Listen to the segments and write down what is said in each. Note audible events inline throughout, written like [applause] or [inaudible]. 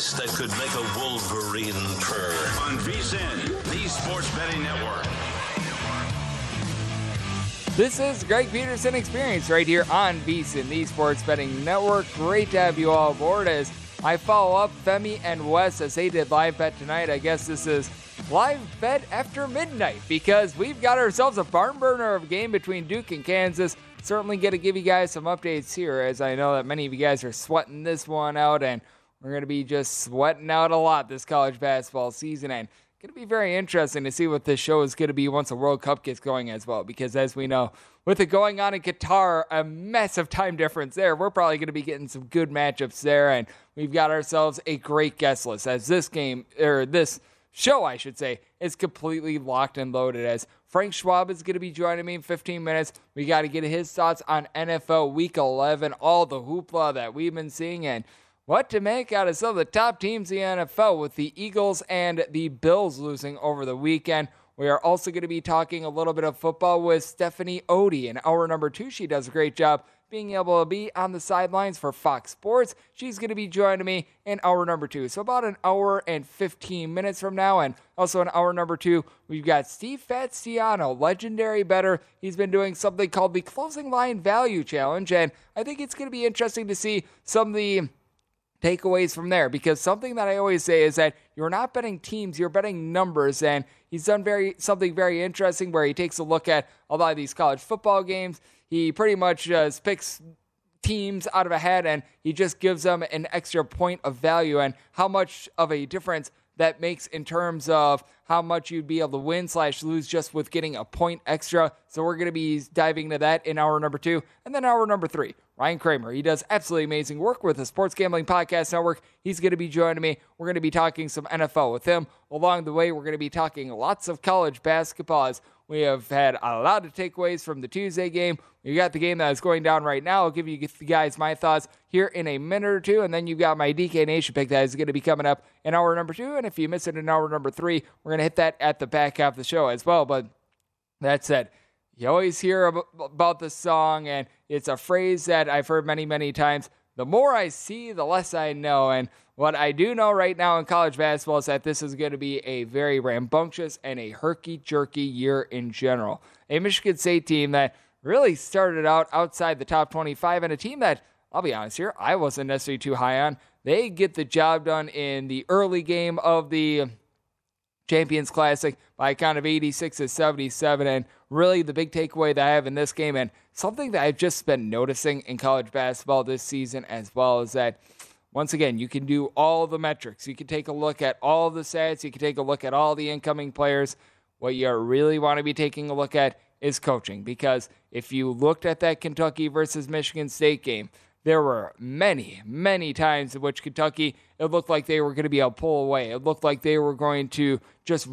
Voice that could make a wolverine purr. On VSIN, the Sports Betting Network. This is Greg Peterson Experience right here on VSIN, the Sports Betting Network. Great to have you all aboard as I follow up Femi and Wes as they did live bet tonight. I guess this is live bet after midnight because we've got ourselves a barn burner of a game between Duke and Kansas. Certainly going to give you guys some updates here as I know that many of you guys are sweating this one out and we're going to be just sweating out a lot this college basketball season and going to be very interesting to see what this show is going to be once the World Cup gets going as well. Because as we know, with it going on in Qatar, a massive time difference there, we're probably going to be getting some good matchups there. And we've got ourselves a great guest list as this game, or this show, I should say, is completely locked and loaded. As Frank Schwab is going to be joining me in 15 minutes. We got to get his thoughts on NFL Week 11, all the hoopla that we've been seeing, and what to make out of some of the top teams in the NFL with the Eagles and the Bills losing over the weekend. We are also going to be talking a little bit of football with Stephanie Odie in hour number two. She does a great job being able to be on the sidelines for Fox Sports. She's going to be joining me in hour number two. So, about an hour and 15 minutes from now. And also in hour number two, we've got Steve Faziano, legendary bettor. He's been doing something called the Closing Line Value Challenge. And I think it's going to be interesting to see some of the takeaways from there because something that I always say is that you're not betting teams, you're betting numbers. And he's done very something very interesting where he takes a look at a lot of these college football games. He pretty much just picks teams out of a hat and he just gives them an extra point of value and how much of a difference that makes in terms of how much you'd be able to win slash lose just with getting a point extra. So we're going to be diving into that in hour number two. And then hour number three, Ryan Kramer. He does absolutely amazing work with the Sports Gambling Podcast Network. He's going to be joining me. We're going to be talking some NFL with him. Along the way, we're going to be talking lots of college basketball as we have had a lot of takeaways from the Tuesday game. We got the game that is going down right now. I'll give you guys my thoughts here in a minute or two. And then you've got my DK Nation pick that is going to be coming up in hour number two. And if you miss it in hour number three, we're going to hit that at the back half of the show as well. But that said, you always hear about the song, and it's a phrase that I've heard many, many times. The more I see, the less I know. And what I do know right now in college basketball is that this is going to be a very rambunctious and a herky jerky year in general. A Michigan State team that really started out outside the top 25 and a team that, I'll be honest here, I wasn't necessarily too high on. They get the job done in the early game of the Champions Classic by a count of 86 to 77. And really, the big takeaway that I have in this game, and something that I've just been noticing in college basketball this season as well, is that once again, you can do all the metrics. You can take a look at all the stats. You can take a look at all the incoming players. What you really want to be taking a look at is coaching because if you looked at that Kentucky versus Michigan State game, there were many, many times in which Kentucky, it looked like they were going to be to pull away. It looked like they were going to just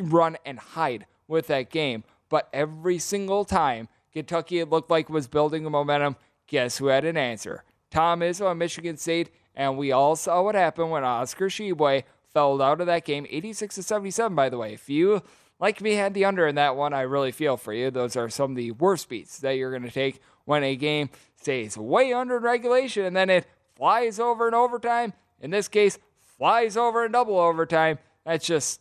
run and hide with that game. But every single time Kentucky, it looked like was building a momentum, guess who had an answer? Tom Izzo at Michigan State, and we all saw what happened when Oscar Tshiebwe fell out of that game, 86 to 77, by the way. If you like me had the under in that one, I really feel for you. Those are some of the worst beats that you're going to take when a game stays way under regulation and then it flies over in overtime. In this case, flies over in double overtime. That's just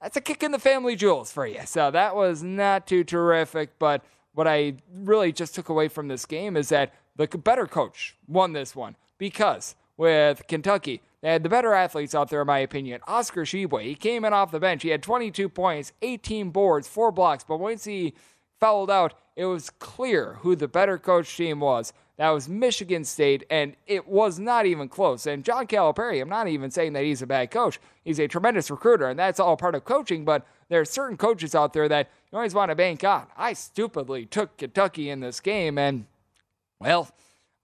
that's a kick in the family jewels for you. So that was not too terrific. But what I really just took away from this game is that the better coach won this one because with Kentucky, they had the better athletes out there, in my opinion. Oscar Tshiebwe, he came in off the bench. He had 22 points, 18 boards, four blocks. But once he fouled out, it was clear who the better coach team was. That was Michigan State, and it was not even close. And John Calipari, I'm not even saying that he's a bad coach. He's a tremendous recruiter, and that's all part of coaching. But there are certain coaches out there that you always want to bank on. I stupidly took Kentucky in this game, and, well,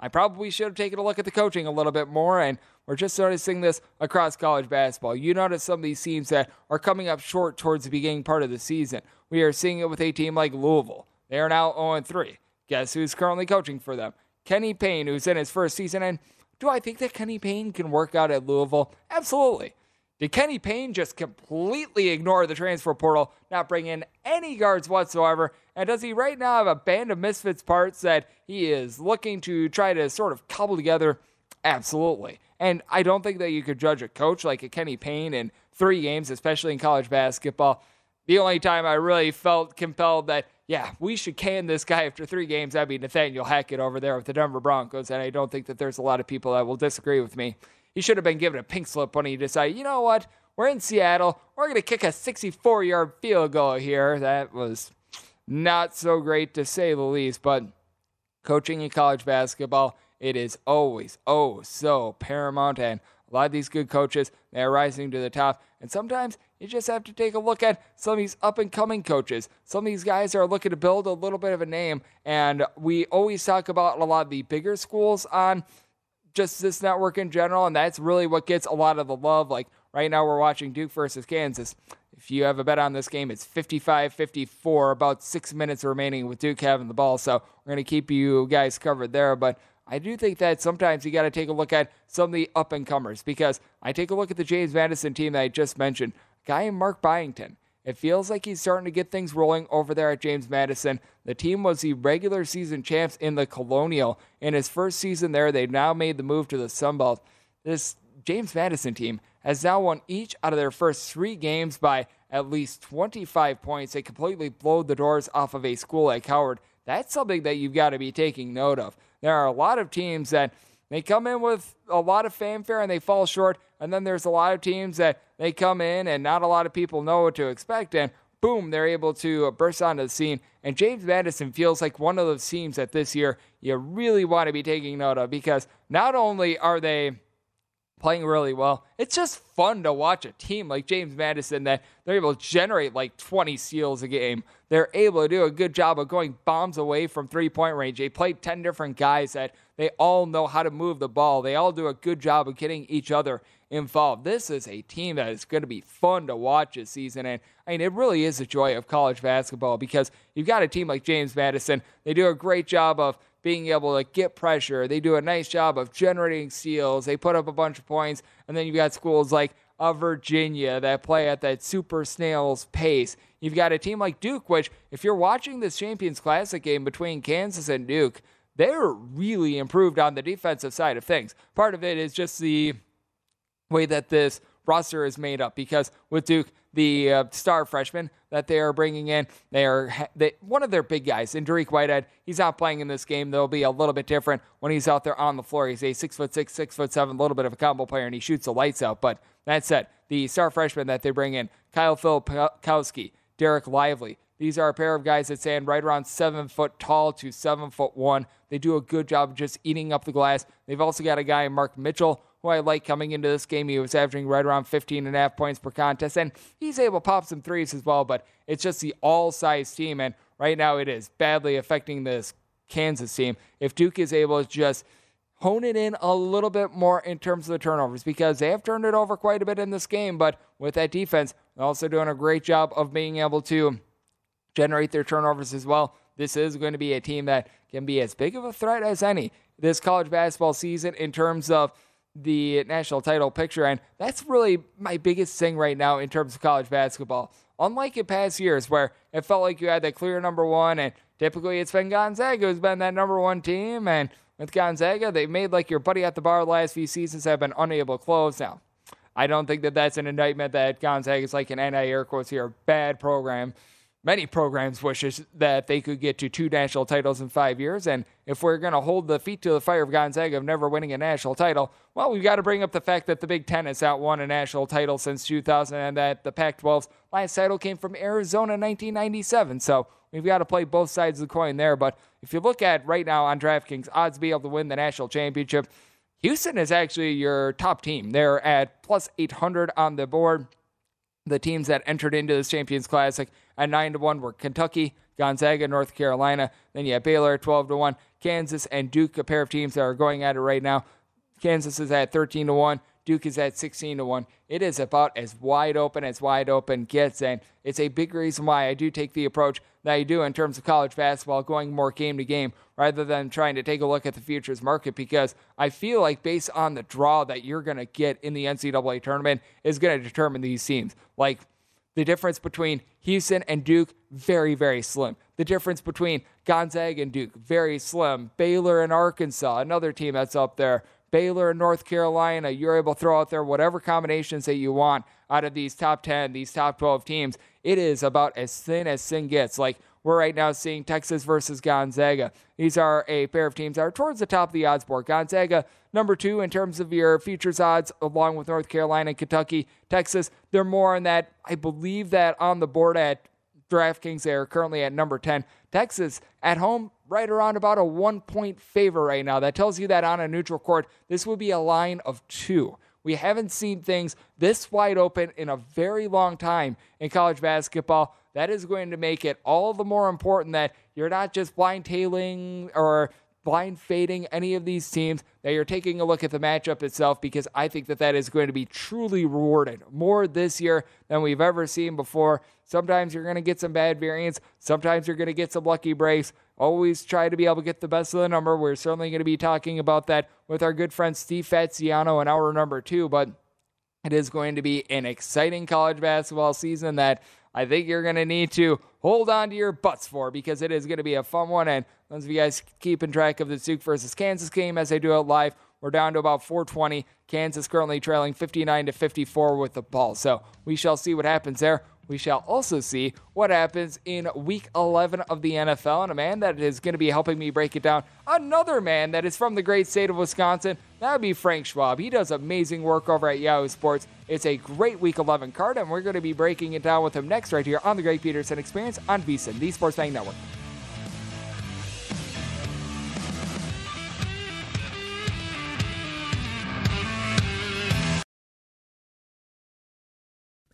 I probably should have taken a look at the coaching a little bit more. And we're just noticing this across college basketball. You notice some of these teams that are coming up short towards the beginning part of the season. We are seeing it with a team like Louisville. They are now 0 3. Guess who's currently coaching for them? Kenny Payne, who's in his first season. And do I think that Kenny Payne can work out at Louisville? Absolutely. Did Kenny Payne just completely ignore the transfer portal, not bring in any guards whatsoever? And does he right now have a band of misfits parts that he is looking to try to sort of cobble together? Absolutely. And I don't think that you could judge a coach like a Kenny Payne in three games, especially in college basketball. The only time I really felt compelled that yeah, we should can this guy after three games. That'd be Nathaniel Hackett over there with the Denver Broncos. And I don't think that there's a lot of people that will disagree with me. He should have been given a pink slip when he decided, you know what? We're in Seattle. We're going to kick a 64 yard field goal here. That was not so great to say the least. But coaching in college basketball, it is always, oh, so paramount. And a lot of these good coaches, they're rising to the top. And sometimes you just have to take a look at some of these up and coming coaches. Some of these guys are looking to build a little bit of a name. And we always talk about a lot of the bigger schools on just this network in general. And that's really what gets a lot of the love. Like right now, we're watching Duke versus Kansas. If you have a bet on this game, it's 55 54, about six minutes remaining with Duke having the ball. So we're going to keep you guys covered there. But I do think that sometimes you got to take a look at some of the up and comers because I take a look at the James Madison team that I just mentioned guy Mark Byington. It feels like he's starting to get things rolling over there at James Madison. The team was the regular season champs in the Colonial. In his first season there, they've now made the move to the Sun Belt. This James Madison team has now won each out of their first three games by at least 25 points. They completely blow the doors off of a school like Howard. That's something that you've got to be taking note of. There are a lot of teams that they come in with a lot of fanfare and they fall short. And then there's a lot of teams that they come in and not a lot of people know what to expect. And boom, they're able to uh, burst onto the scene. And James Madison feels like one of those teams that this year you really want to be taking note of because not only are they playing really well. It's just fun to watch a team like James Madison that they're able to generate like 20 steals a game. They're able to do a good job of going bombs away from three point range. They play 10 different guys that they all know how to move the ball. They all do a good job of getting each other involved. This is a team that is going to be fun to watch this season. And I mean, it really is the joy of college basketball because you've got a team like James Madison. They do a great job of being able to get pressure. They do a nice job of generating steals. They put up a bunch of points. And then you've got schools like uh, Virginia that play at that super snail's pace. You've got a team like Duke, which, if you're watching this Champions Classic game between Kansas and Duke, they're really improved on the defensive side of things. Part of it is just the way that this roster is made up because with Duke, the uh, star freshman that they are bringing in. They are they, one of their big guys, and Dariq Whitehead. He's not playing in this game. They'll be a little bit different when he's out there on the floor. He's a six foot six, six foot seven, little bit of a combo player, and he shoots the lights out. But that said, the star freshman that they bring in, Kyle Filipowski, Dereck Lively. These are a pair of guys that stand right around seven foot tall to seven foot one. They do a good job of just eating up the glass. They've also got a guy, Mark Mitchell, who I like coming into this game. He was averaging right around 15 and a half points per contest, and he's able to pop some threes as well, but it's just the all size team, and right now it is badly affecting this Kansas team. If Duke is able to just hone it in a little bit more in terms of the turnovers because they have turned it over quite a bit in this game, but with that defense, they're also doing a great job of being able to generate their turnovers as well. This is going to be a team that can be as big of a threat as any this college basketball season in terms of the national title picture. And that's really my biggest thing right now in terms of college basketball. Unlike in past years where it felt like you had that clear number one, and typically it's been Gonzaga who's been that number one team. And with Gonzaga, they made like your buddy at the bar the last few seasons have been unable to close. Now, I don't think that that's an indictment that Gonzaga is like an anti air quotes here, bad program many programs wishes that they could get to two national titles in five years. And if we're going to hold the feet to the fire of Gonzaga of never winning a national title, well, we've got to bring up the fact that the Big Ten has not won a national title since 2000 and that the Pac 12's last title came from Arizona in 1997. So we've got to play both sides of the coin there. But if you look at right now on DraftKings, odds to be able to win the national championship, Houston is actually your top team. They're at plus 800 on the board. The teams that entered into this Champions Classic at 9 to 1 were Kentucky, Gonzaga, North Carolina. Then you have Baylor at 12 to 1, Kansas and Duke, a pair of teams that are going at it right now. Kansas is at 13 to 1. Duke is at 16 to 1. It is about as wide open as wide open gets, and it's a big reason why I do take the approach that you do in terms of college basketball, going more game to game rather than trying to take a look at the futures market because I feel like based on the draw that you're going to get in the NCAA tournament is going to determine these teams. Like the difference between Houston and Duke, very, very slim. The difference between Gonzaga and Duke, very slim. Baylor and Arkansas, another team that's up there. Baylor and North Carolina, you're able to throw out there whatever combinations that you want out of these top 10, these top 12 teams. It is about as thin as thin gets. Like we're right now seeing Texas versus Gonzaga. These are a pair of teams that are towards the top of the odds board. Gonzaga, number two in terms of your futures odds, along with North Carolina and Kentucky. Texas, they're more on that. I believe that on the board at DraftKings, they are currently at number 10. Texas at home, right around about a one point favor right now. That tells you that on a neutral court, this would be a line of two. We haven't seen things this wide open in a very long time in college basketball. That is going to make it all the more important that you're not just blind tailing or blind fading any of these teams, that you're taking a look at the matchup itself because I think that that is going to be truly rewarded more this year than we've ever seen before. Sometimes you're going to get some bad variance, sometimes you're going to get some lucky breaks. Always try to be able to get the best of the number. We're certainly going to be talking about that with our good friend Steve Fatziano in hour number two, but it is going to be an exciting college basketball season that I think you're going to need to hold on to your butts for because it is going to be a fun one. And those of you guys keeping track of the Duke versus Kansas game as I do it live, we're down to about 420. Kansas currently trailing 59 to 54 with the ball. So we shall see what happens there. We shall also see what happens in week 11 of the NFL. And a man that is going to be helping me break it down, another man that is from the great state of Wisconsin, that would be Frank Schwab. He does amazing work over at Yahoo Sports. It's a great week 11 card, and we're going to be breaking it down with him next right here on the Greg Peterson Experience on VSiN, the Sports Betting Network.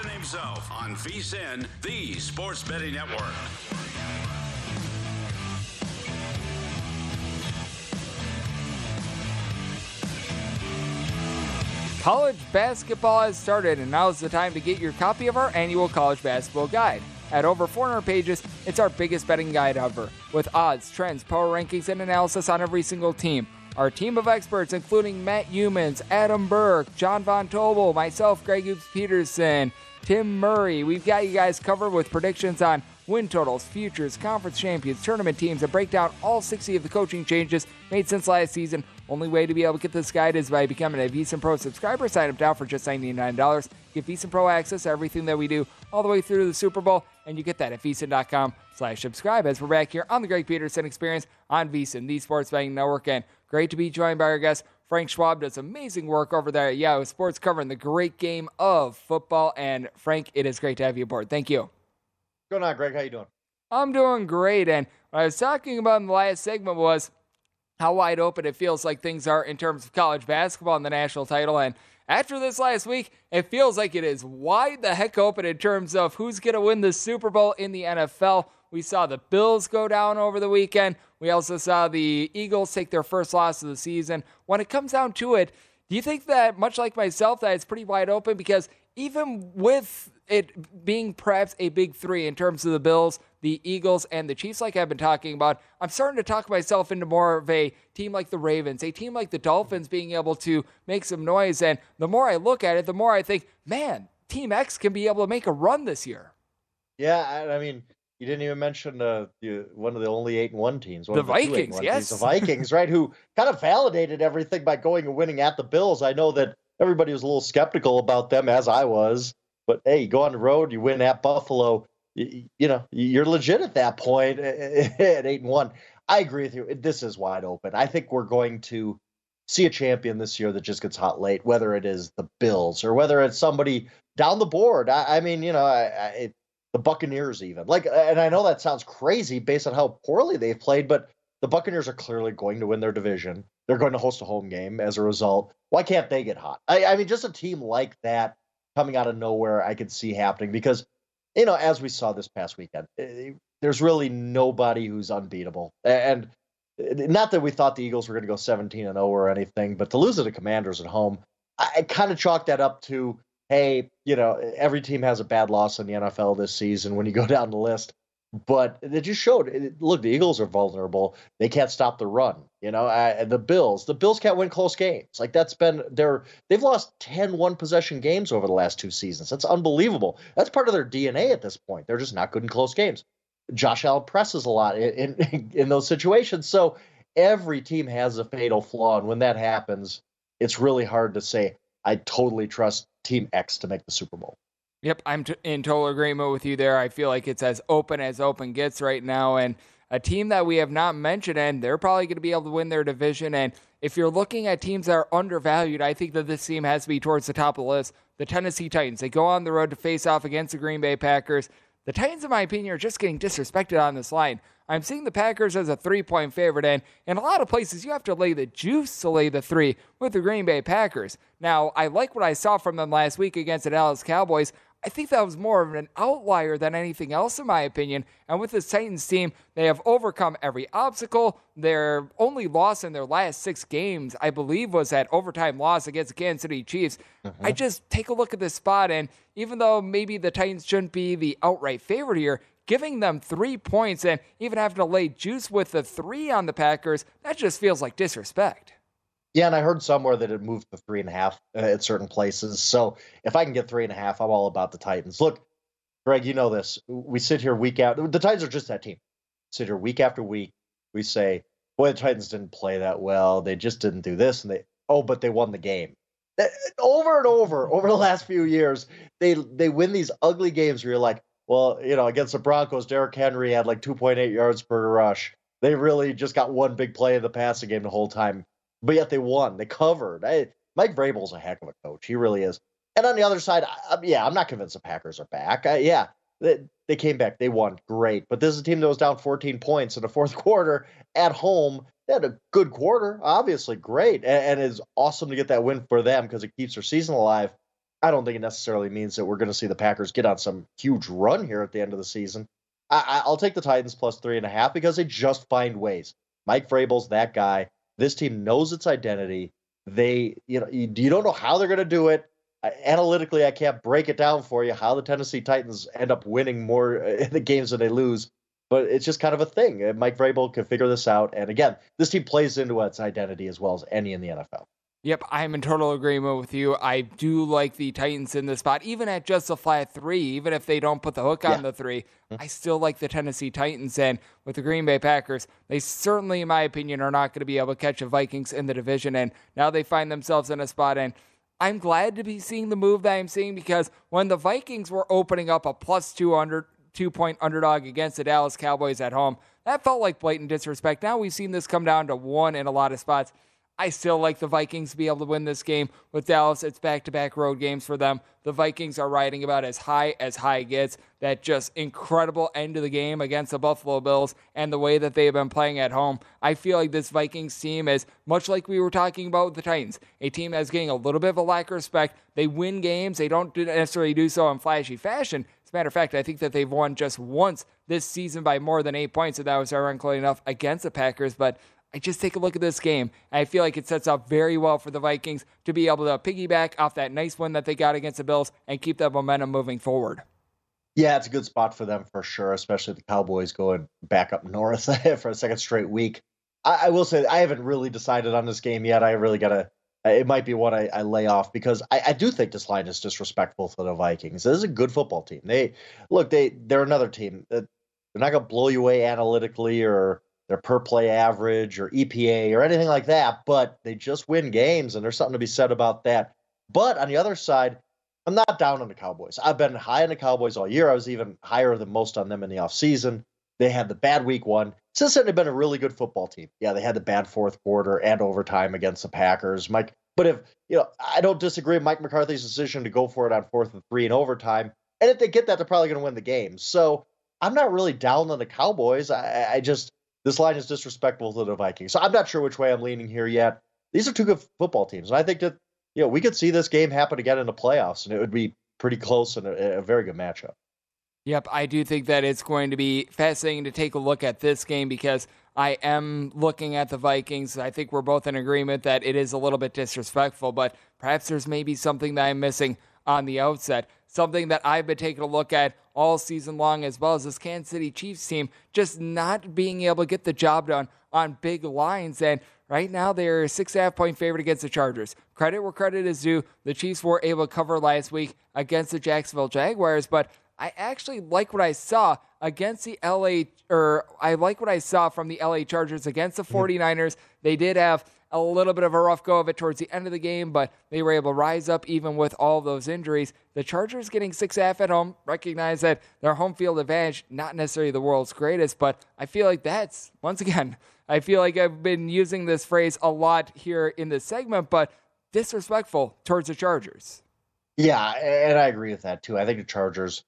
Himself on VSIN, the Sports Betting Network. College basketball has started, and now is the time to get your copy of our annual college basketball guide. At over 400 pages, it's our biggest betting guide ever, with odds, trends, power rankings, and analysis on every single team. Our team of experts, including Matt Youmans, Adam Burke, John Von Tobel, myself, Greg Hoops Peterson, Tim Murray. We've got you guys covered with predictions on win totals, futures, conference champions, tournament teams, and break down all 60 of the coaching changes made since last season. Only way to be able to get this guide is by becoming a VSIN Pro subscriber. Sign up now for just $99. Get VSIN Pro access to everything that we do all the way through the Super Bowl, and you get that at VSIN.com slash subscribe. As we're back here on the Greg Peterson Experience on VSIN, the Sports Betting Network, and great to be joined by our guest, Frank Schwab does amazing work over there at Yahoo Sports covering the great game of football. And Frank, it is great to have you aboard. Thank you. What's going on, Greg? How you doing? I'm doing great. And what I was talking about in the last segment was how wide open it feels like things are in terms of college basketball and the national title. And after this last week, it feels like it is wide the heck open in terms of who's going to win the Super Bowl in the NFL. We saw the Bills go down over the weekend. We also saw the Eagles take their first loss of the season. When it comes down to it, do you think that, much like myself, that it's pretty wide open? Because even with it being perhaps a big three in terms of the Bills, the Eagles, and the Chiefs, like I've been talking about, I'm starting to talk myself into more of a team like the Ravens, a team like the Dolphins being able to make some noise. And the more I look at it, the more I think, man, Team X can be able to make a run this year. Yeah, I mean, you didn't even mention uh, the, one of the only eight and one teams. the Vikings, yes, teams, the Vikings, right? Who kind of validated everything by going and winning at the Bills. I know that everybody was a little skeptical about them, as I was. But hey, you go on the road, you win at Buffalo. you, you know, you're legit at that point [laughs] at eight and one. I agree with you. This is wide open. I think we're going to see a champion this year that just gets hot late, whether it is the Bills or whether it's somebody down the board. I, I mean, you know, I, I, the Buccaneers even like, and I know that sounds crazy based on how poorly they've played, but the Buccaneers are clearly going to win their division. They're going to host a home game as a result. Why can't they get hot? I, I mean, just a team like that coming out of nowhere, I could see happening because, you know, as we saw this past weekend, eh, there's really nobody who's unbeatable. And eh, not that we thought the Eagles were going to go 17 and 0 or anything, but to lose to the Commanders at home, I, I kind of chalk that up to, hey, you know, every team has a bad loss in the NFL this season when you go [laughs] down the list but it just showed. It, look, the Eagles are vulnerable. They can't stop the run. You know, uh, the Bills, the Bills can't win close games. Like that's been their. They've lost 10 one possession games over the last two seasons. That's unbelievable. That's part of their DNA at this point. They're just not good in close games. Josh Allen presses a lot in in, [laughs] in those situations. So every team has a fatal flaw, and when that happens, it's really hard to say I totally trust Team X to make the Super Bowl. Yep, I'm t- in total agreement with you there. I feel like it's as open as open gets right now. And a team that we have not mentioned, and they're probably going to be able to win their division. And if you're looking at teams that are undervalued, I think that this team has to be towards the top of the list. The Tennessee Titans. They go on the road to face off against the Green Bay Packers. The Titans, in my opinion, are just getting disrespected on this line. I'm seeing the Packers as a three point favorite, and in a lot of places, you have to lay the juice to lay the three with the Green Bay Packers. Now, I like what I saw from them last week against the Dallas Cowboys. I think that was more of an outlier than anything else, in my opinion. And with this Titans team, they have overcome every obstacle. Their only loss in their last six games, I believe, was that overtime loss against the Kansas City Chiefs. I mm-hmm. just take a look at this spot, and even though maybe the Titans shouldn't be the outright favorite here, giving them three points and even having to lay juice with the three on the Packers, that just feels like disrespect. Yeah, and I heard somewhere that it moved to three and a half uh, at certain places. So if I can get three and a half, I'm all about the Titans. Look, Greg, you know this. We sit here week out. The Titans are just that team. Sit here week after week. We say, boy, the Titans didn't play that well. They just didn't do this, and they oh, but they won the game. Over and over, over the last few years, they they win these ugly games where you're like, well, you know, against the Broncos, Derrick Henry had like 2.8 yards per rush. They really just got one big play in the passing game the whole time but yet they won. They covered. I, Mike Vrabel's a heck of a coach. He really is. And on the other side, I, yeah, I'm not convinced the Packers are back. I, yeah, they, they came back. They won. Great. But this is a team that was down 14 points in the fourth [laughs] quarter at home. They had a good quarter, obviously great, and, and it's awesome to get that win for them because it keeps their season alive. I don't think it necessarily means that we're going to see the Packers get on some huge run here at the end of the season. I, will take the Titans plus three and a half because they just find ways. Mike Vrabel's that guy. This team knows its identity. They, you know, you, you don't know how they're going to do it. analytically, I can't break it down for you how the Tennessee Titans end up winning more in uh, [laughs] the games than they lose. But it's just kind of a thing. Mike Vrabel can figure this out. And again, this team plays into its identity as well as any in the NFL. Yep, I'm in total agreement with you. I do like the Titans in this spot, even at just a flat three, even if they don't put the hook on yeah. the 3 mm-hmm. I still like the Tennessee Titans. And with the Green Bay Packers, they certainly, in my opinion, are not going to be able to catch the Vikings in the division. And now they find themselves in a spot. And I'm glad to be seeing the move that I'm seeing because when the Vikings were opening up a plus 200, two point underdog against the Dallas Cowboys at home, that felt like blatant disrespect. Now we've seen this come down to one in a lot of spots. I still like the Vikings to be able to win this game with Dallas. It's back to back road games for them. The Vikings are riding about as high as high gets. That just incredible end of the game against the Buffalo Bills and the way that they have been playing at home. I feel like this Vikings team is much like we were talking about with the Titans, a team that's getting a little bit of a lack of respect. They win games, they don't necessarily do so in flashy fashion. As a matter of fact, I think that they've won just once this season by more than eight points, and that was ironically enough against the Packers. But I just take a look at this game, I feel like it sets up very well for the Vikings to be able to piggyback off that nice win that they got against the Bills and keep that momentum moving forward. Yeah, it's a good spot for them for sure, especially the Cowboys going back up north [laughs] for a second straight week. I, I, will say I haven't really decided on this game yet. I really gotta. It might be what I, I lay off because I, I, do think this line is disrespectful for the Vikings. This is a good football team. They look they they're another team. They're not gonna blow you away analytically or their per play average or EPA or anything like that, but they just win games, and there's something to be said about that. But on the other side, I'm not down on the Cowboys. I've been high on the Cowboys all year. I was even higher than most on them in the offseason. They had the bad week one. Since then, they've been a really good football team. Yeah, they had the bad fourth quarter and overtime against the Packers. Mike, but if you know, I don't disagree with Mike McCarthy's decision to go for it on fourth and three in overtime. And if they get that, they're probably going to win the game. So I'm not really down on the Cowboys. I, I just this line is disrespectful to the Vikings. So I'm not sure which way I'm leaning here yet. These are two good football teams, and I think that you know we could see this game happen again in the playoffs, and it would be pretty close and a, a very good matchup. Yep, I do think that it's going to be fascinating to take a look at this game because I am looking at the Vikings. I think we're both in agreement that it is a little bit disrespectful, but perhaps there's maybe something that I'm missing on the outset. Something that I've been taking a look at all season long, as well as this Kansas City Chiefs team, just not being able to get the job done on big lines. And right now, they're a six and a half point favorite against the Chargers. Credit where credit is due. The Chiefs were able to cover last week against the Jacksonville Jaguars, but I actually like what I saw against the LA, or I like what I saw from the LA Chargers against the mm-hmm. 49ers. They did have a little bit of a rough go of it towards the end of the game, but they were able to rise up even with all those injuries. The Chargers getting six half at home, recognize that their home field advantage, not necessarily the world's greatest, but I feel like that's, once again, [laughs] I feel like I've been using this phrase a lot here in this segment, but disrespectful towards the Chargers. Yeah, and I agree with that too. I think the Chargers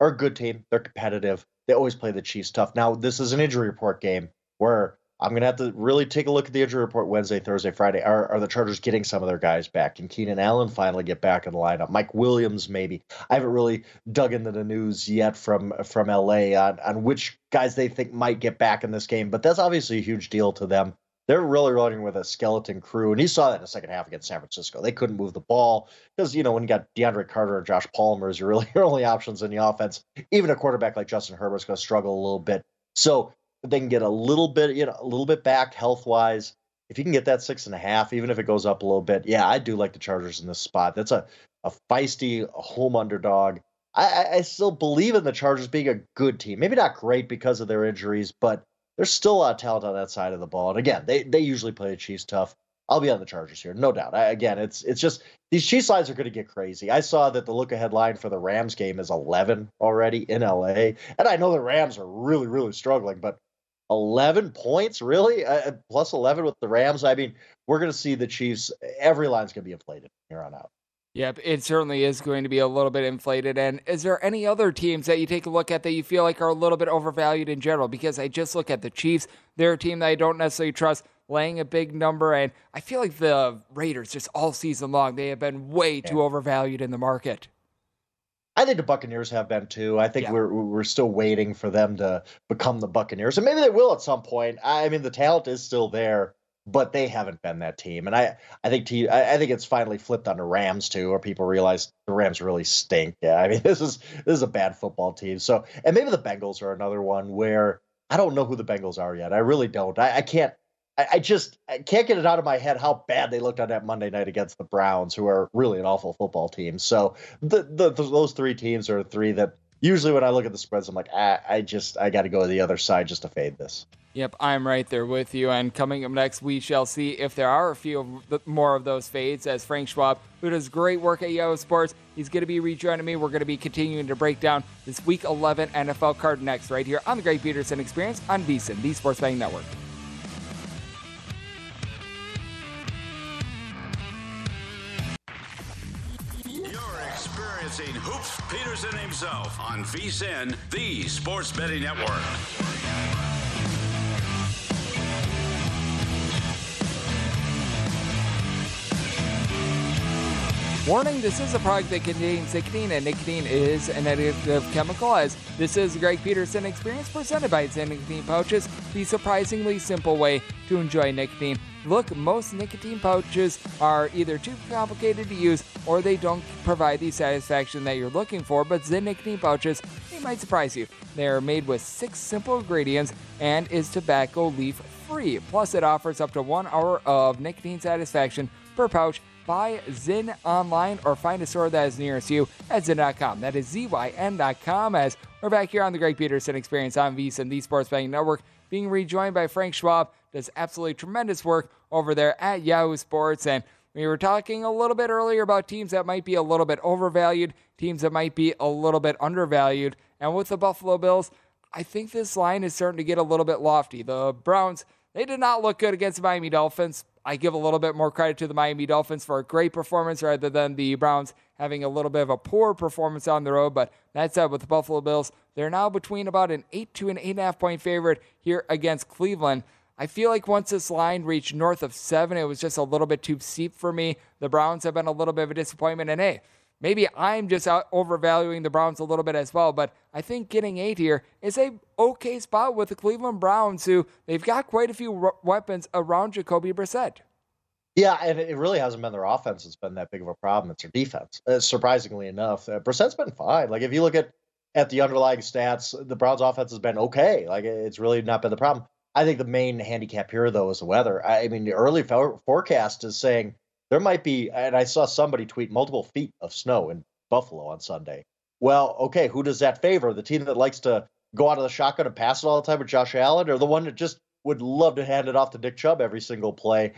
are a good team. They're competitive. They always play the Chiefs tough. Now, this is an injury report game where I'm going to have to really take a look at the injury report Wednesday, Thursday, Friday. Are, are the Chargers getting some of their guys back? Can Keenan Allen finally get back in the lineup? Mike Williams, maybe. I haven't really dug into the news yet from from LA on, on which guys they think might get back in this game, but that's obviously a huge deal to them. They're really running with a skeleton crew, and you saw that in the second half against San Francisco. They couldn't move the ball because you know when you got DeAndre Carter or Josh Palmer as your really [laughs] your only options in the offense, even a quarterback like Justin Herbert's going to struggle a little bit. So they can get a little bit, you know, a little bit back health wise. If you can get that six and a half, even if it goes up a little bit, yeah, I do like the Chargers in this spot. That's a a feisty home underdog. I, I still believe in the Chargers being a good team. Maybe not great because of their injuries, but there's still a lot of talent on that side of the ball. And again, they they usually play the Chiefs tough. I'll be on the Chargers here, no doubt. I, again, it's it's just these Chiefs lines are going to get crazy. I saw that the look ahead line for the Rams game is 11 already in LA, and I know the Rams are really really struggling, but 11 points really uh, plus 11 with the Rams. I mean, we're going to see the Chiefs. Every line's going to be inflated here on out. Yep, it certainly is going to be a little bit inflated. And is there any other teams that you take a look at that you feel like are a little bit overvalued in general? Because I just look at the Chiefs, they're a team that I don't necessarily trust laying a big number. And I feel like the Raiders, just all season long, they have been way too overvalued in the market. I think the Buccaneers have been too. I think yeah. we're we're still waiting for them to become the Buccaneers, and maybe they will at some point. I mean, the talent is still there but they haven't been that team. And I, I think te- I, I think it's finally flipped on the Rams too, where people realize the Rams really stink. Yeah, I mean [laughs] this is this is a bad football team. So and maybe the Bengals are another one where I don't know who the Bengals are yet. I really don't. I, I can't. I, I just I can't get it out of my head how bad they looked on that Monday night against the Browns, who are really an awful football team. So the, the, the those three teams are three that usually when I look at the spreads, I'm like, ah, I just I got to go to the other side just to fade this. Yep, I'm right there with you. And coming up next, we shall see if there are a few more of those fades. As Frank Schwab, who does great work at Yahoo Sports, he's going to be rejoining me. We're going to be continuing to break down this Week 11 NFL card next, right here on the Greg Peterson Experience on VSiN, the Sports Betting Network. Peterson himself on VSiN, the Sports Betting Network. Warning, this is a product that contains nicotine, and nicotine is an addictive chemical, as this is the Greg Peterson experience presented by Zyn Nicotine Pouches, the surprisingly simple way to enjoy nicotine. Look, most nicotine pouches are either too complicated to use or they don't provide the satisfaction that you're looking for, but Zyn Nicotine Pouches, they might surprise you. They are made with six simple ingredients and is tobacco leaf free. Plus, it offers up to one hour of nicotine satisfaction per pouch Buy Zyn online or find a store that is nearest you at Zyn.com. That is Z-Y-N.com as we're back here on the Greg Peterson Experience on VSiN, the Sports Betting Network, being rejoined by Frank Schwab. Does absolutely tremendous work over there at Yahoo Sports. And We were talking a little bit earlier about teams that might be a little bit overvalued, teams that might be a little bit undervalued. And with the Buffalo Bills, I think this line is starting to get a little bit lofty. The Browns, they did not look good against the Miami Dolphins. I give a little bit more credit to the Miami Dolphins for a great performance rather than the Browns having a little bit of a poor performance on the road. But that said, with the Buffalo Bills, they're now between about an 8 to an 8.5 point favorite here against Cleveland. I feel like once this line reached north of seven, it was just a little bit too steep for me. The Browns have been a little bit of a disappointment. And hey, maybe I'm just overvaluing the Browns a little bit as well, but I think getting eight here is a okay spot with the Cleveland Browns, who they've got quite a few weapons around Jacoby Brissett. Yeah, and it really hasn't been their offense that's been that big of a problem. It's their defense. Uh, surprisingly enough, uh, Brissett's been fine. Like if you look at at the underlying stats, the Browns' offense has been okay. Like it's really not been the problem. I think the main handicap here, though, is the weather. I mean, the early for- forecast is saying there might be, and I saw somebody tweet multiple feet of snow in Buffalo on Sunday. Well, okay, who does that favor? The team that likes to go out of the shotgun and pass it all the time with Josh Allen, or the one that just would love to hand it off to Nick Chubb every single play?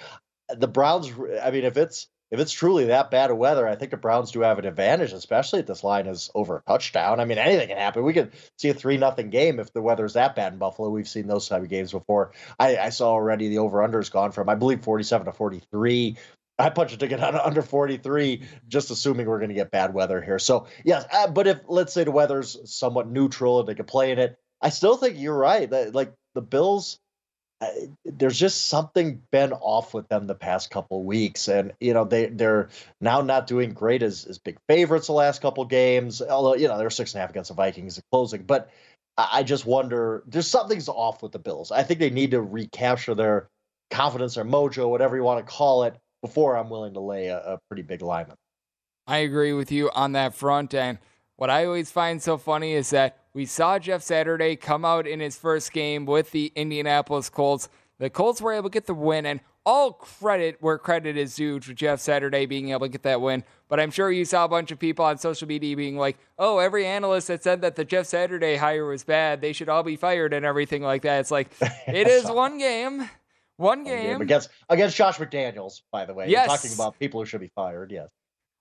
the Browns. I mean, if it's if it's truly that bad of weather, I think the Browns do have an advantage, especially if this line is over a touchdown. I mean, anything can happen. We could see a three nothing game if the weather's that bad in Buffalo. We've seen those type of games before. I, I saw already the over under has gone from I believe forty seven to forty three. I punched a ticket on under 43, just assuming we're going to get bad weather here. So, yes, uh, but if let's say the weather's somewhat neutral and they can play in it, I still think you're right. That like the Bills there's just something been off with them the past couple weeks and you know they they're now not doing great as, as big favorites the last couple games although you know they're six and a half against the vikings at closing but i just wonder there's something's off with the bills i think they need to recapture their confidence or mojo whatever you want to call it before i'm willing to lay a, a pretty big alignment i agree with you on that front and what i always find so funny is that we saw Jeff Saturday come out in his first game with the Indianapolis Colts. The Colts were able to get the win, and all credit where credit is due to Jeff Saturday being able to get that win. But I'm sure you saw a bunch of people on social media being like, oh, every analyst that said that the Jeff Saturday hire was bad, they should all be fired and everything like that. It's like, [laughs] it is one game. One game. One game against against Josh McDaniels, by the way. Yes. You're talking about people who should be fired, yes.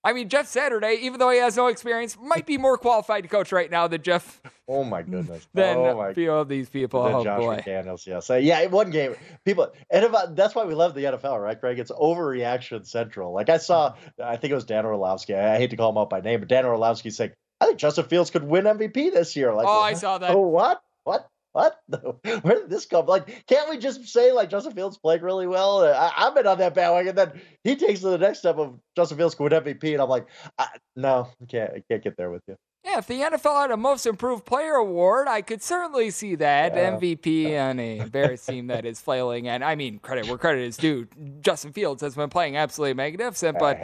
I mean, Jeff Saturday, even though he has no experience, might be more qualified to coach right now than Jeff. [laughs] Oh my goodness! [laughs] than oh my, a few of these people. Than oh Josh boy. McDaniels, yes, uh, yeah. One game, people, and about, that's why we love the NFL, right, Greg? It's overreaction central. Like I saw, I think it was Dan Orlovsky. I, I hate to call him out by name, but Dan Orlovsky saying, "I think Justin Fields could win MVP this year." Like, oh, I saw that. Oh, what? What? What? [laughs] Where did this come? Like, can't we just say like Justin Fields playing really well? Uh, I, have been on that bandwagon. Then he takes to the next step of Justin Fields could MVP, and I'm like, I, no, I can't, I can't get there with you. Yeah, if the NFL had a Most Improved Player award, I could certainly see that yeah. MVP on a Bears team that is flailing. And I mean, credit where credit is due. Justin Fields has been playing absolutely magnificent, but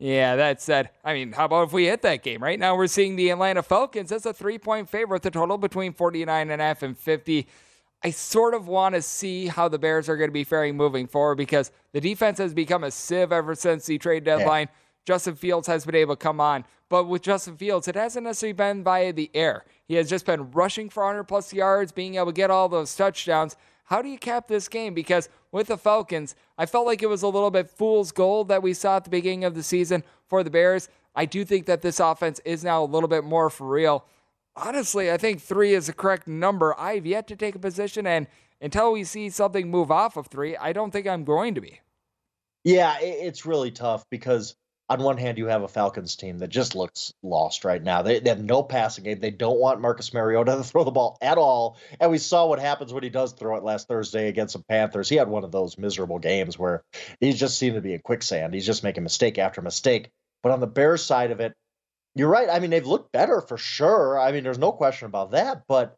yeah, that said, I mean, how about if we hit that game? Right now, we're seeing the Atlanta Falcons as a three point favorite, the total between 49 and a half and 50. I sort of want to see how the Bears are going to be faring moving forward because the defense has become a sieve ever since the trade deadline. Yeah. Justin Fields has been able to come on, but with Justin Fields, it hasn't necessarily been via the air. He has just been rushing for 100 plus yards, being able to get all those touchdowns. How do you cap this game? Because with the Falcons, I felt like it was a little bit fool's gold that we saw at the beginning of the season for the Bears. I do think that this offense is now a little bit more for real. Honestly, I think three is the correct number. I've yet to take a position, and until we see something move off of three, I don't think I'm going to be. Yeah, it's really tough because on one hand, you have a Falcons team that just looks lost right now. They, they, have no passing game. They don't want Marcus Mariota to [laughs] throw the ball at all. And we saw what happens when he does throw it last Thursday against the Panthers. He had one of those miserable games where he just seemed to be in quicksand. He's just making mistake after mistake. But on the Bears side of it, you're right. I mean, they've looked better for sure. I mean, there's no question about that. But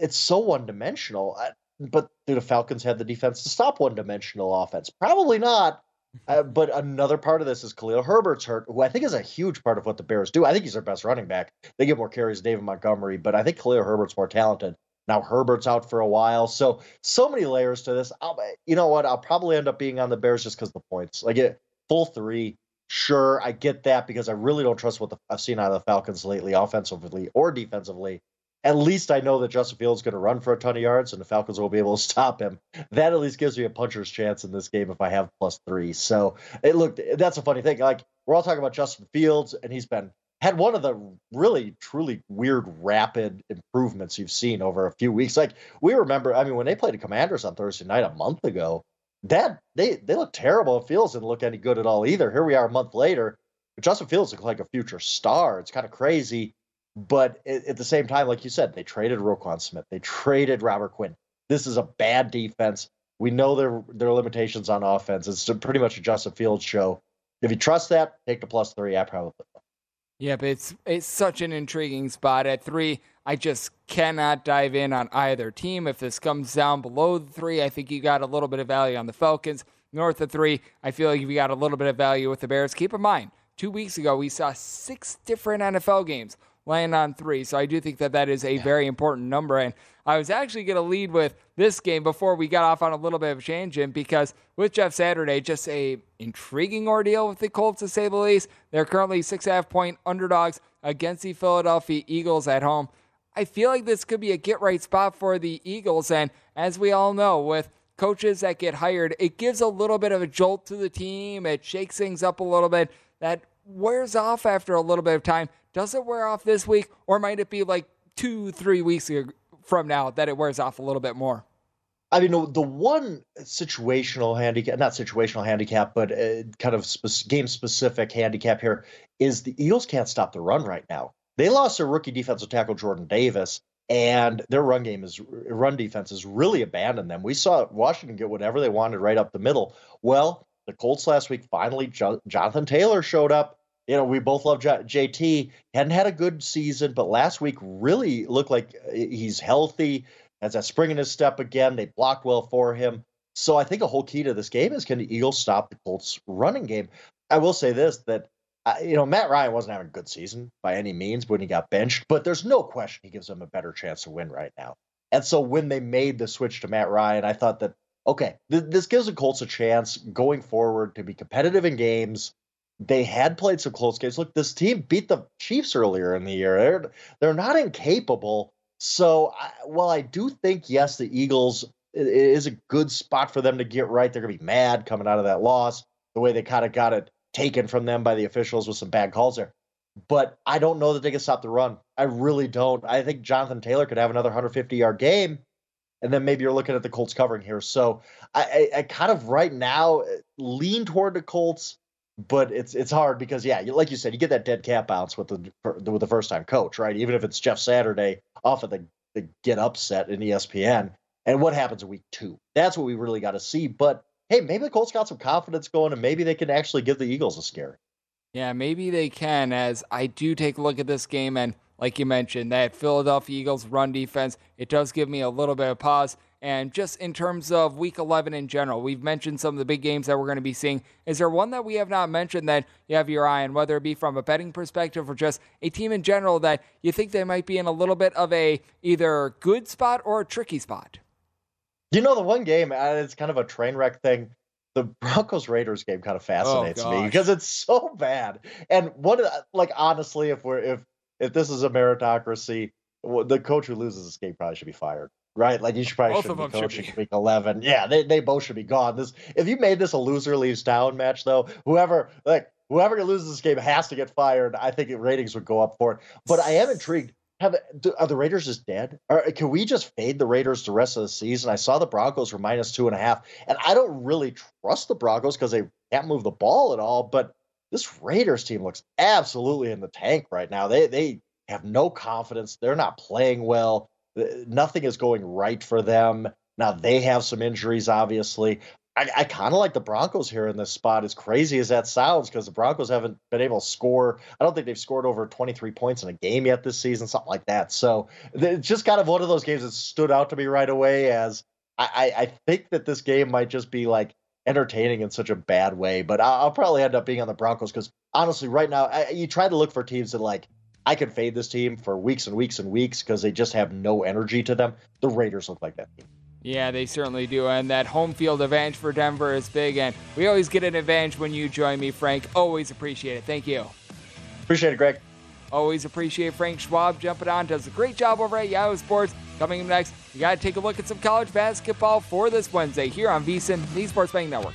it's so one dimensional. But do the Falcons have the defense to stop one dimensional offense? Probably not. Uh, but another part of this is Khalil Herbert's hurt, who I think is a huge part of what the Bears do. I think he's their best running back. They get more carries than David Montgomery, but I think Khalil Herbert's more talented. Now Herbert's out for a while, so so many layers to this. I'll, you know what? I'll probably end up being on the Bears just because the points. Like it, full three, sure, I get that because I really don't trust what the, I've seen out of the Falcons lately, offensively or defensively. At least I know that Justin Fields is going to run for a ton of yards and the Falcons will be able to [laughs] stop him. That at least gives me a puncher's chance in this game if I have plus three. So it looked that's a funny thing. Like we're all talking about Justin Fields, and he's been had one of the really truly weird rapid improvements you've seen over a few weeks. Like we remember, I mean, when they played the Commanders on Thursday night a month ago, that they they looked terrible. Fields didn't look any good at all either. Here we are a month later. Justin Fields looks like a future star. It's kind of crazy. But at the same time, like you said, they traded Roquan Smith. They traded Robert Quinn. This is a bad defense. We know their their limitations on offense. It's pretty much a Justin Fields show. If you trust that, take the plus three. I probably will. Yeah, but it's it's such an intriguing spot at three. I just cannot dive in on either team. If this comes down below the three, I think you got a little bit of value on the Falcons. North of three, I feel like you got a little bit of value with the Bears. Keep in mind, two weeks ago we saw six different NFL games land on three. So I do think that that is a very important number. And I was actually going to lead with this game before we got off on a little bit of a tangent because with Jeff Saturday, just a intriguing ordeal with the Colts to say the least. They're currently six half point underdogs against the Philadelphia Eagles at home. I feel like this could be a get right spot for the Eagles. And as we all know, with coaches that get hired, it gives a little bit of a jolt to the team. It shakes things up a little bit. That wears off after a little bit of time. Does it wear off this week, or might it be like two, three weeks from now that it wears off a little bit more? I mean, the one situational handicap, not situational handicap, but uh, kind of game specific handicap here is the Eagles can't stop the run right now. They lost their rookie defensive tackle, Jordan Davis, and their run game is run defense has really abandoned them. We saw Washington get whatever they wanted right up the middle. Well, the Colts last week finally, jo- Jonathan Taylor showed up you know, we both love J- JT. Hadn't had a good season, but last week really looked like uh, he's healthy, has that spring in his step again. They blocked well for him. So I think a whole key to this game is can the Eagles stop the Colts running game? I will say this that uh, you know Matt Ryan wasn't having a good season by any means when he got benched, but there's no question he gives them a better chance to win right now. And so when they made the switch to Matt Ryan, I thought that okay, th- this gives the Colts a chance going forward to be competitive in games they had played some close games. Look, this team beat the Chiefs earlier in the year. They're they're not incapable. So, I, while I do think yes, the Eagles it is a good spot for them to get right. They're gonna be mad coming out of that loss, the way they kind of got it taken from them by the officials with some bad calls there. But I don't know that they can stop the run. I really don't. I think Jonathan Taylor could have another 150 yard game, and then maybe you're looking at the Colts covering here. So I, I, I kind of right now eh, lean toward the Colts but it's it's hard because yeah, like you said, you get that dead cat bounce with the with the first time coach, right? Even if it's Jeff Saturday off of the, the get upset in ESPN, and what happens in week two? That's what we really got to see. But hey, maybe the Colts got some confidence going, and maybe they can actually give the Eagles a scare. Yeah, maybe they can. As I do take a look at this game, and like you mentioned, that Philadelphia Eagles run defense, it does give me a little bit of pause. And just in terms of week 11 in general, we've mentioned some of the big games that we're going to be seeing. Is there one that we have not mentioned that you have your eye on, whether it be from a betting perspective or just a team in general that you think they might be in a little bit of a either good spot or a tricky spot? You know, the one game, uh, it's kind of a train wreck thing. The Broncos Raiders game kind of fascinates oh, me because it's so bad. And what, like, honestly, if we're, if, if this is a meritocracy, the coach who loses this game probably should be fired right? Like you should probably both should be coaching should be. week eleven. Yeah, they, they both should be gone. This if you made this a loser leaves town match though, whoever like whoever loses this game has to get fired. I think ratings would go up for it. But I am intrigued. Have are the Raiders just dead? Or can we just fade the Raiders the rest of the season? I saw the Broncos were minus two and a half, and I don't really trust the Broncos because they can't move the ball at all. But this Raiders team looks absolutely in the tank right now. They they have no confidence. They're not playing well. Nothing is going right for them. Now they have some injuries, obviously. I, I kind of like the Broncos here in this spot, as crazy as that sounds, because the Broncos haven't been able to score. I don't think they've scored over 23 points in a game yet this season, something like that. So it's just kind of one of those games that stood out to me right away as I, I think that this game might just be like entertaining in such a bad way. But I'll, I'll probably end up being on the Broncos because honestly, right now, I, you try to look for teams that like I could fade this team for weeks and weeks and weeks because they just have no energy to them. The Raiders look like that team. Yeah, they certainly do. And that home field advantage for Denver is big. And we always get an advantage when you join me, Frank. Always appreciate it. Thank you. Appreciate it, Greg. Always appreciate Frank Schwab jumping on. Does a great job over at Yahoo Sports. Coming up next, we got to take a look at some college basketball for this Wednesday here on VSIN, the Sports Betting Network.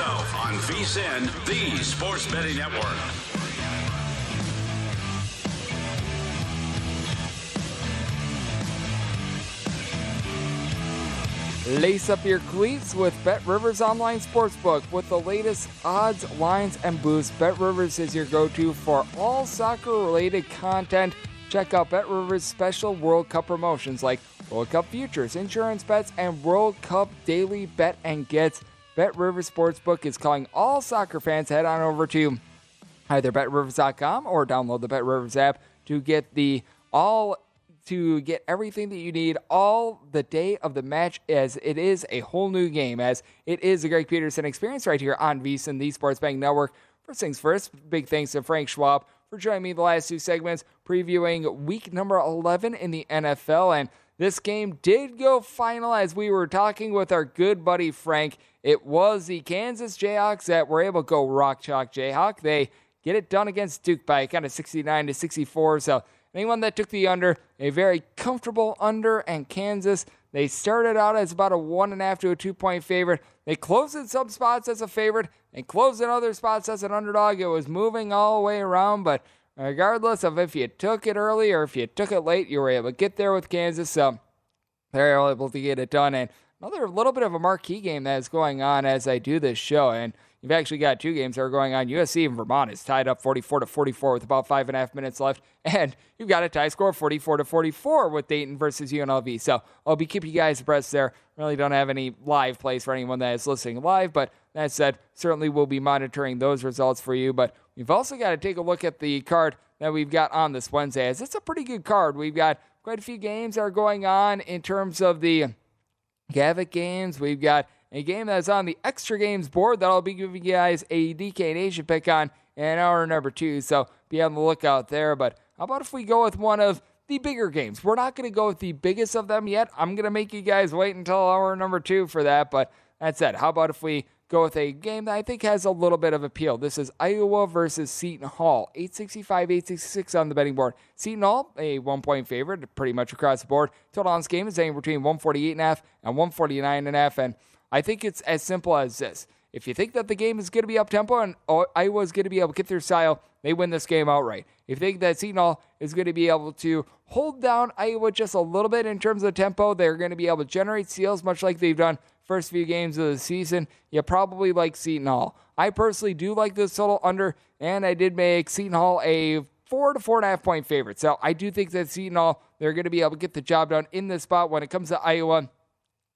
Himself on VSIN, the Sports Betting Network. Lace up your cleats with Bet Rivers Online Sportsbook with the latest odds, lines, and boosts. Bet Rivers is your go to for all soccer related content. Check out Bet Rivers' special World Cup promotions like World Cup futures, insurance bets, and World Cup daily bet and gets. Bet Rivers Sportsbook is calling all soccer fans head on over to either betrivers.com or download the Bet Rivers app to get the all to get everything that you need all the day of the match as it is a whole new game as it is the Greg Peterson experience right here on VSIN, the Sports Bank Network. First things first, big thanks to Frank Schwab for joining me the last two segments previewing week number 11 in the NFL and this game did go final as we were talking with our good buddy Frank. It was the Kansas Jayhawks that were able to go rock chalk Jayhawk. They get it done against Duke by kind of 69 to 64. So anyone that took the under, a very comfortable under, and Kansas, they started out as about a one and a half to a two point favorite. They closed in some spots as a favorite and closed in other spots as an underdog. It was moving all the way around, but regardless of if you took it early or if you took it late, you were able to get there with Kansas. So they're able to get it done. And another little bit of a marquee game that is going on as I do this show. And you've actually got two games that are going on. USC and Vermont is tied up 44 to 44 with about five and a half minutes left. [laughs] And you've got a tie score 44 to 44 with Dayton versus UNLV. So I'll be keeping you guys abreast there. Really don't have any live plays for anyone that is listening live, but that said, certainly we'll be monitoring those results for you. But you've also got to take a look at the card that we've got on this Wednesday, as it's a pretty good card. We've got quite a few games that are going on in terms of the Gavitt games. We've got a game that's on the extra games board that I'll be giving you guys a DK and Nation pick on in hour number two. So be on the lookout there. But how about if we go with one of the bigger games? We're not going to go with the biggest of them yet. I'm going to make you guys wait until hour number two for that. But that said, How about if we go with a game that I think has a little bit of appeal. This is Iowa versus Seton Hall. 865, 866 on the betting board. Seton Hall, a one point favorite pretty much across the board. Total on this game is anywhere between 148.5 and 149.5. And I think it's as simple as this. If you think that the game is going to be up tempo and Iowa is going to be able to get their style, they win this game outright. If you think that Seton Hall is going to be able to hold down Iowa just a little bit in terms of tempo, they're going to be able to generate steals much like they've done first few games of the season. You probably like Seton Hall. I personally do like this total under, and I did make Seton Hall a four to four and a half point favorite. So I do think that Seton Hall, they're going to be able to get the job done in this spot when it comes to Iowa.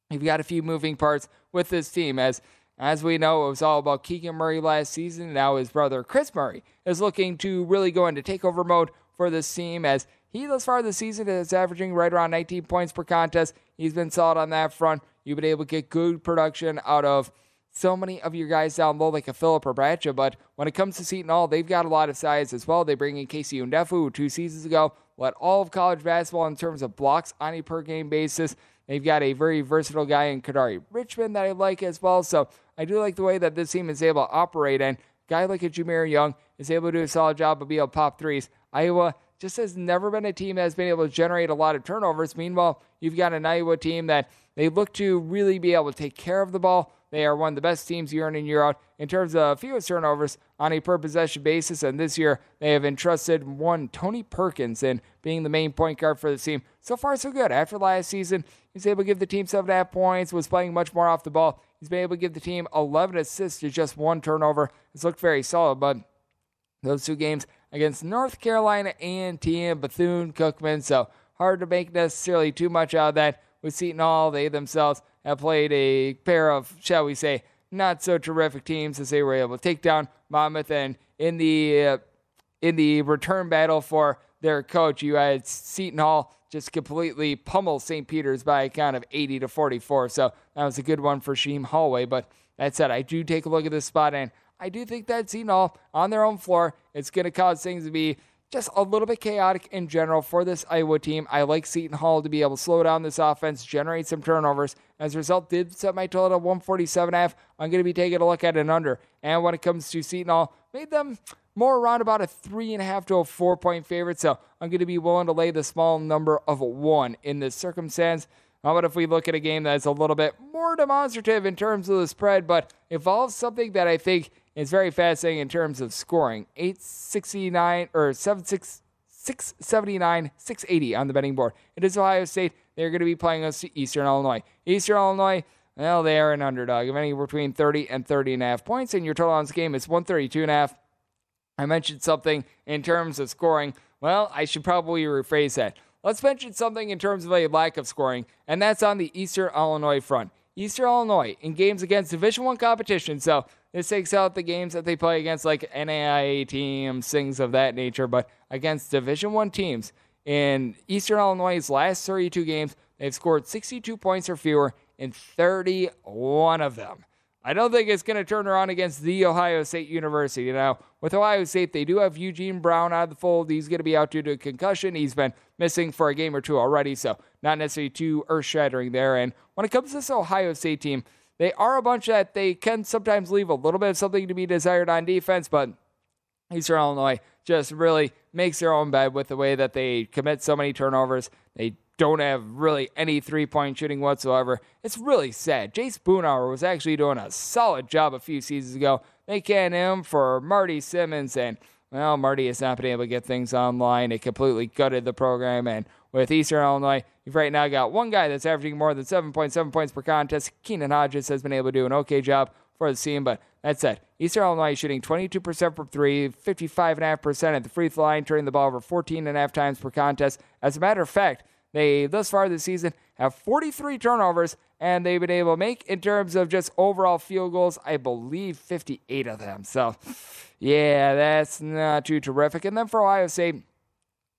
You've got a few moving parts with this team as as we know, it was all about Keegan Murray last season. Now his brother Kris Murray is looking to really go into takeover mode for this team as he thus far this season is averaging right around 19 points per contest. He's been solid on that front. You've been able to get good production out of so many of your guys down low, like a Filip or Rebraca. But when it comes to Seton Hall, they've got a lot of size as well. They bring in KC Ndefo, who two seasons ago led all of college basketball in terms of blocks on a per game basis. They've got a very versatile guy in Kadary Richmond that I like as well. So I do like the way that this team is able to operate. And guy like a Jahmir Young is able to do a solid job of being able to pop threes. Iowa just has never been a team that has been able to generate a lot of turnovers. Meanwhile, you've got an Iowa team that they look to really be able to take care of the ball. They are one of the best teams year in and year out in terms of fewest turnovers on a per possession basis. And this year, they have entrusted one Tony Perkins in being the main point guard for the team. So far, so good. After last season, he's able to give the team seven and a half points, was playing much more off the ball. He's been able to give the team 11 assists to just one turnover. It's looked very solid, but those two games against North Carolina A&T and Bethune-Cookman, so hard to make necessarily too much out of that. With Seton Hall, they themselves have played a pair of, shall we say, not so terrific teams as they were able to take down Monmouth. And in the uh, in the return battle for their coach, you had Seton Hall just completely pummel St. Peter's by a count of 80 to 44. So that was a good one for Shaheen Holloway. But that said, I do take a look at this spot, and I do think that Hall on their own floor, it's going to cause things to be just a little bit chaotic in general for this Iowa team. I like Seton Hall to be able to slow down this offense, generate some turnovers. As a result, did set my total at 147 half. I'm going to be taking a look at an under. And when it comes to Seton Hall, made them more around about a three and a half to a four point favorite. So I'm going to be willing to lay the small number of one in this circumstance. How about if we look at a game that's a little bit more demonstrative in terms of the spread, but involves something that I think is very fascinating in terms of scoring. 869 or 76. 679, 680 on the betting board. It is Ohio State. They're going to be playing us Eastern Illinois. Eastern Illinois, well, they are an underdog of anywhere between 30 and 30 and a half points, and your total on this game is 132 and a half. I mentioned something in terms of scoring. Well, I should probably rephrase that. Let's mention something in terms of a lack of scoring, and that's on the Eastern Illinois front. Eastern Illinois in games against Division One competition. So this takes out the games that they play against like NAIA teams, things of that nature. But against Division One teams in Eastern Illinois' last 32 games, they've scored 62 points or fewer in 31 of them. I don't think it's going to turn around against the Ohio State University. Now, with Ohio State, they do have Eugene Brown out of the fold. He's going to be out due to a concussion. He's been missing for a game or two already, so not necessarily too earth shattering there. And when it comes to this Ohio State team, they are a bunch that they can sometimes leave a little bit of something to be desired on defense, but Eastern Illinois just really makes their own bed with the way that they commit so many turnovers. They don't have really any three point shooting whatsoever. It's really sad. Jay Spoonhour was actually doing a solid job a few seasons ago. They can him for Marty Simmons, and well, Marty has not been able to get things online. It completely gutted the program. And with Eastern Illinois, you've right now got one guy that's averaging more than 7.7 points per contest. Kinyon Hodges has been able to do an okay job for the team, but that said, Eastern Illinois is shooting 22% from three, 55.5% at the free throw line, turning the ball over 14.5 times per contest. As a matter of fact, They, thus far this season, have 43 turnovers, and they've been able to make, in terms of just overall field goals, I believe 58 of them. So, yeah, that's not too terrific. And then for Ohio State,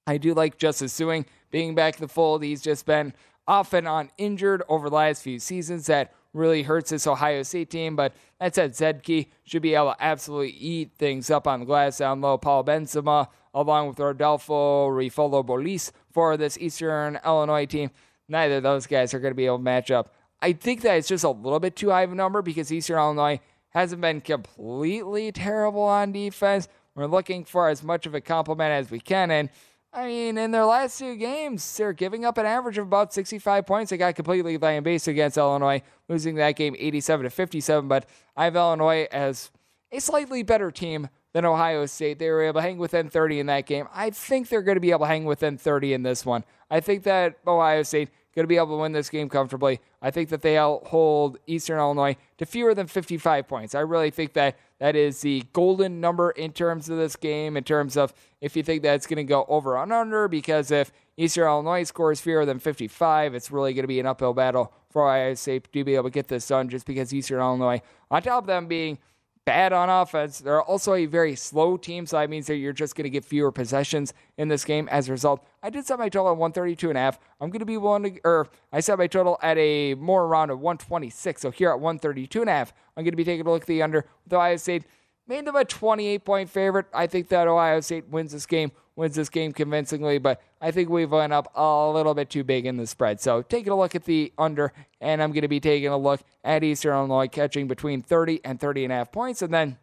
I do like Justice Sueing being back in the fold. He's just been off and on injured over the last few seasons. That really hurts this Ohio State team. But that said, Zed Key should be able to absolutely eat things up on the glass down low. Paul Benzema, along with Rodolfo Rifolo Bolis for this Eastern Illinois team. Neither of those guys are going to be able to match up. I think that it's just a little bit too high of a number because Eastern Illinois hasn't been completely terrible on defense. We're looking for as much of a compliment as we can. And I mean, in their last two games, they're giving up an average of about 65 points. They got completely laying base against Illinois, losing that game 87 to 57. But I have Illinois as a slightly better team than Ohio State. They were able to hang within 30 in that game. I think they're going to be able to hang within 30 in this one. I think that Ohio State going to be able to win this game comfortably. I think that they'll hold Eastern Illinois to fewer than 55 points. I really think that that is the golden number in terms of this game, in terms of if you think that it's going to go over and under, because if Eastern Illinois scores fewer than 55, it's really going to be an uphill battle for Ohio State to be able to get this done just because Eastern Illinois, on top of them being bad on offense. They're also a very slow team, so that means that you're just going to get fewer possessions in this game as a result. I did set my total at 132 and a half. I'm going to be willing to, or I set my total at a more around of 126. So here at 132 and a half, I'm going to be taking a look at the under with Ohio State. Made them a 28 point favorite. I think that Ohio State wins this game wins this game convincingly, but I think we've went up a little bit too big in the spread. So taking a look at the under, and I'm going to be taking a look at Eastern Illinois catching between 30 and 30 and a half points, and then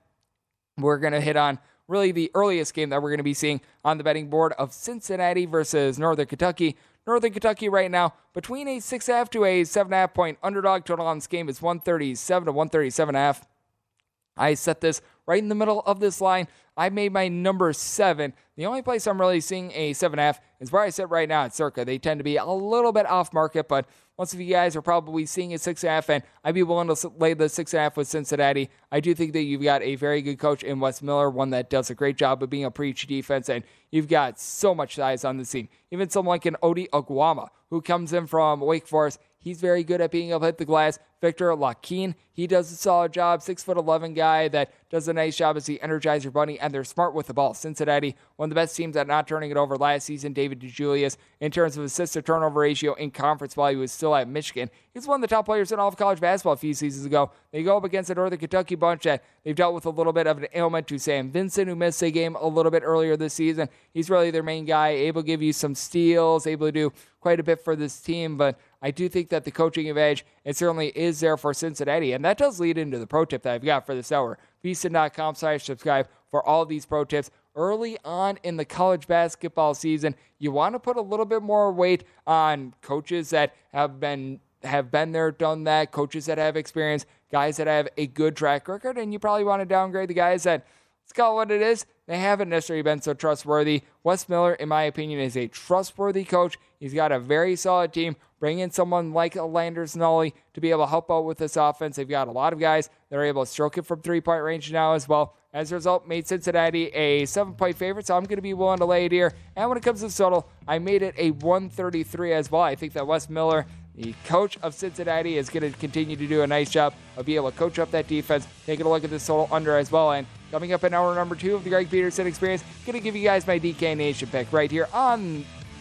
we're going to hit on really the earliest game that we're going to be seeing on the betting board of Cincinnati versus Northern Kentucky. Northern Kentucky right now between a six and a half to a seven and a half point underdog total on this game is 137 to 137 and a half. I set this right in the middle of this line. I made my number seven. The only place I'm really seeing a seven seven and a half is where I sit right now at Circa. They tend to be a little bit off market, but most of you guys are probably seeing a six and a half, and I'd be willing to lay the six and a half with Cincinnati. I do think that you've got a very good coach in Wes Miller, one that does a great job of being a preach defense, and you've got so much size on the team. Even someone like an Ody Oguama, who comes in from Wake Forest, He's very good at being able to hit the glass. Victor Lakhin, he does a solid job. Six foot eleven guy that does a nice job as the Energizer Bunny, and they're smart with the ball. Cincinnati, one of the best teams at not turning it over last season. David DeJulius, in terms of assist to turnover ratio in conference while he was still at Michigan, he's one of the top players in all of college basketball a few seasons ago. They go up against the Northern Kentucky bunch that they've dealt with a little bit of an ailment to Sam Vincent, who missed a game a little bit earlier this season. He's really their main guy, able to give you some steals, able to do quite a bit for this team, but I do think that the coaching advantage, it certainly is there for Cincinnati. And that does lead into the pro tip that I've got for this hour. VSiN.com slash subscribe for all these pro tips. Early on in the college basketball season, you want to put a little bit more weight on coaches that have been have been there, done that, coaches that have experience, guys that have a good track record, and you probably want to downgrade the guys that let's call it what it is. They haven't necessarily been so trustworthy. Wes Miller, in my opinion, is a trustworthy coach. He's got a very solid team. Bring in someone like a Landers Nolley to be able to help out with this offense. They've got a lot of guys that are able to stroke it from three point range now as well. As a result, made Cincinnati a seven point favorite, so I'm going to be willing to lay it here. And when it comes to total, I made it a 133 as well. I think that Wes Miller, the coach of Cincinnati, is going to continue to do a nice job of being able to coach up that defense. Taking a look at this total under as well. And coming up in hour number two of the Greg Peterson Experience, going to give you guys my DK Nation pick right here on